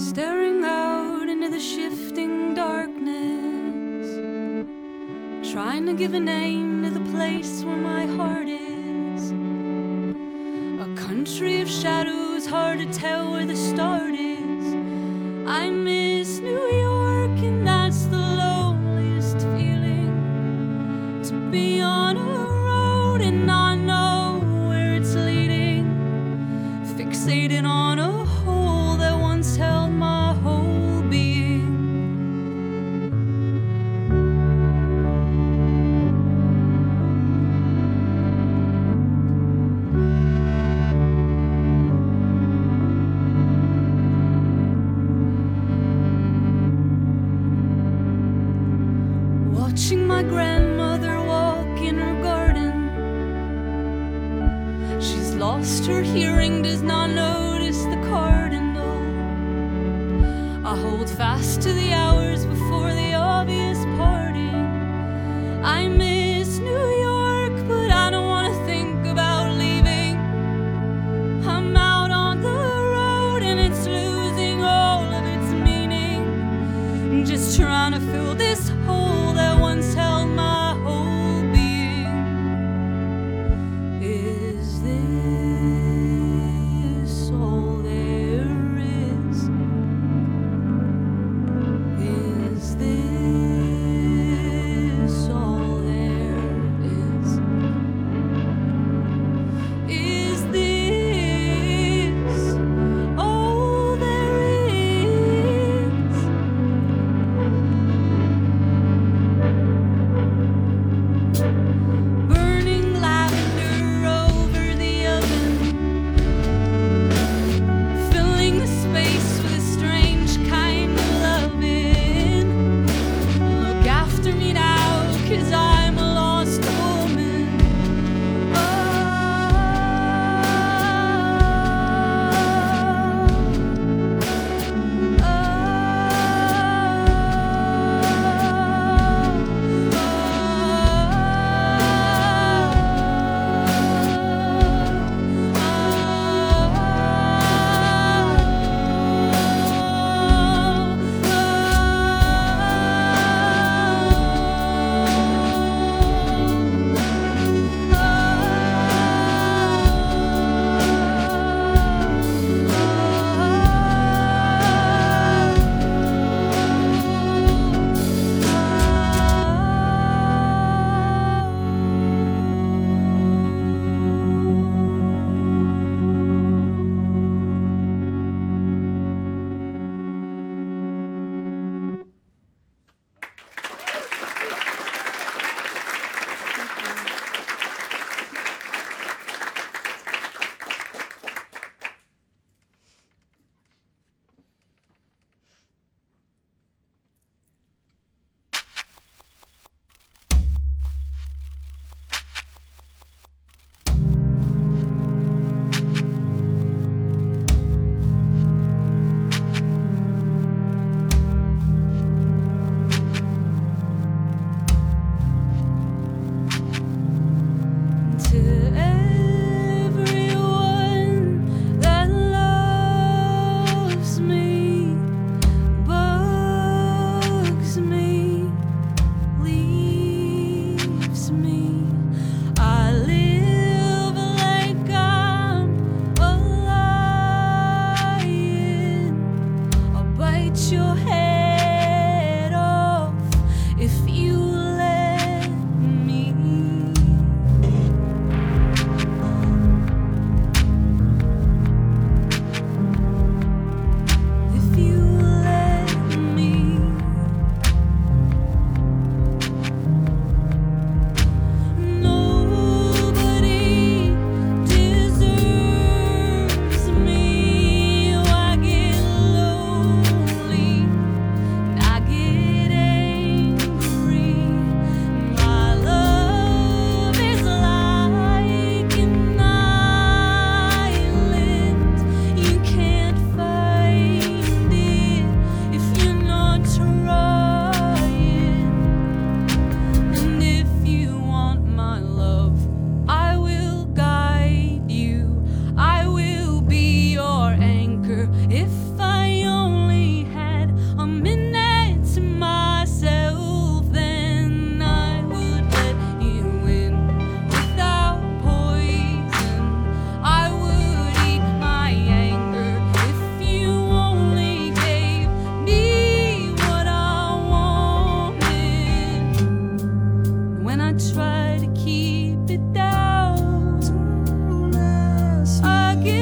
staring out into the shifting darkness, trying to give a name to the place where my heart is. A country of shadows, hard to tell where the start is. I miss New York, and that's the loneliest feeling to be on a road and not. Watching my grandmother walk in her garden. She's lost her hearing, does not notice the cardinal. I hold fast to the hours before the obvious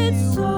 it's so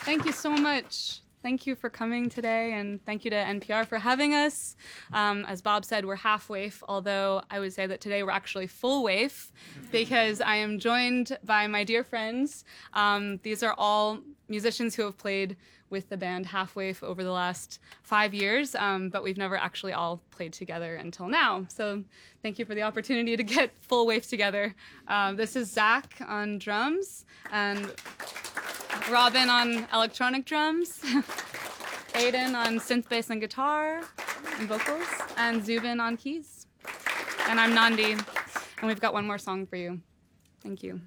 Thank you so much. Thank you for coming today, and thank you to NPR for having us. Um, as Bob said, we're half waif, although I would say that today we're actually full waif because I am joined by my dear friends. Um, these are all musicians who have played with the band Half Waif over the last five years, um, but we've never actually all played together until now. So thank you for the opportunity to get full waif together. Um, this is Zach on drums and Robin on electronic drums, Aiden on synth bass and guitar and vocals, and Zubin on keys. And I'm Nandi, and we've got one more song for you. Thank you.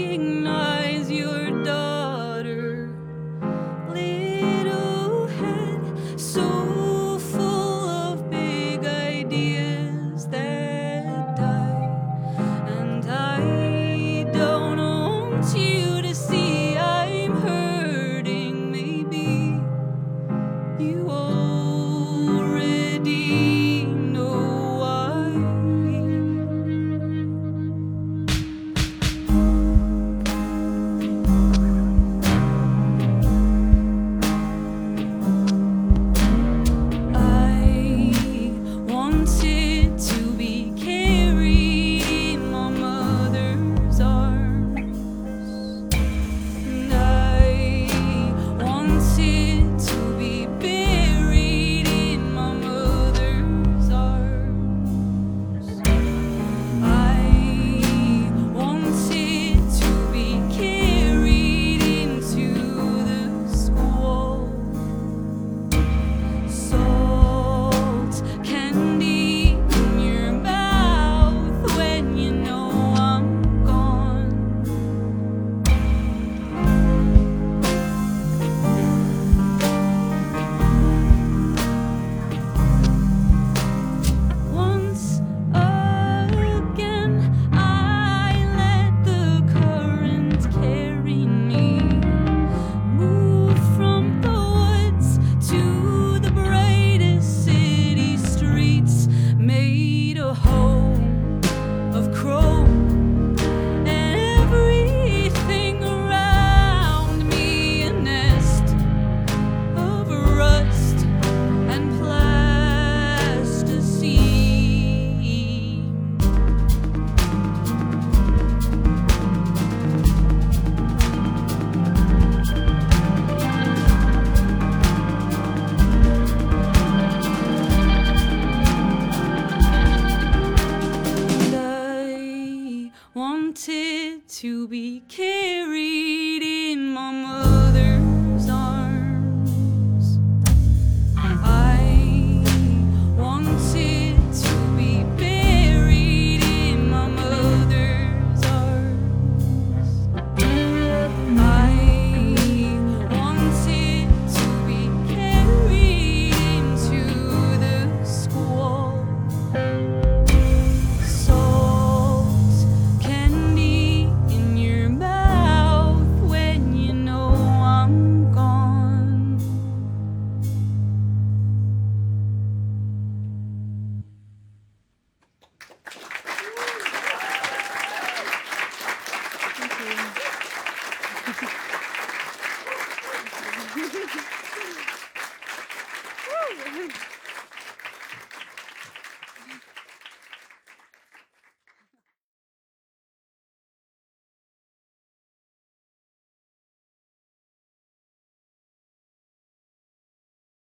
Recognize home to be carried in my mother.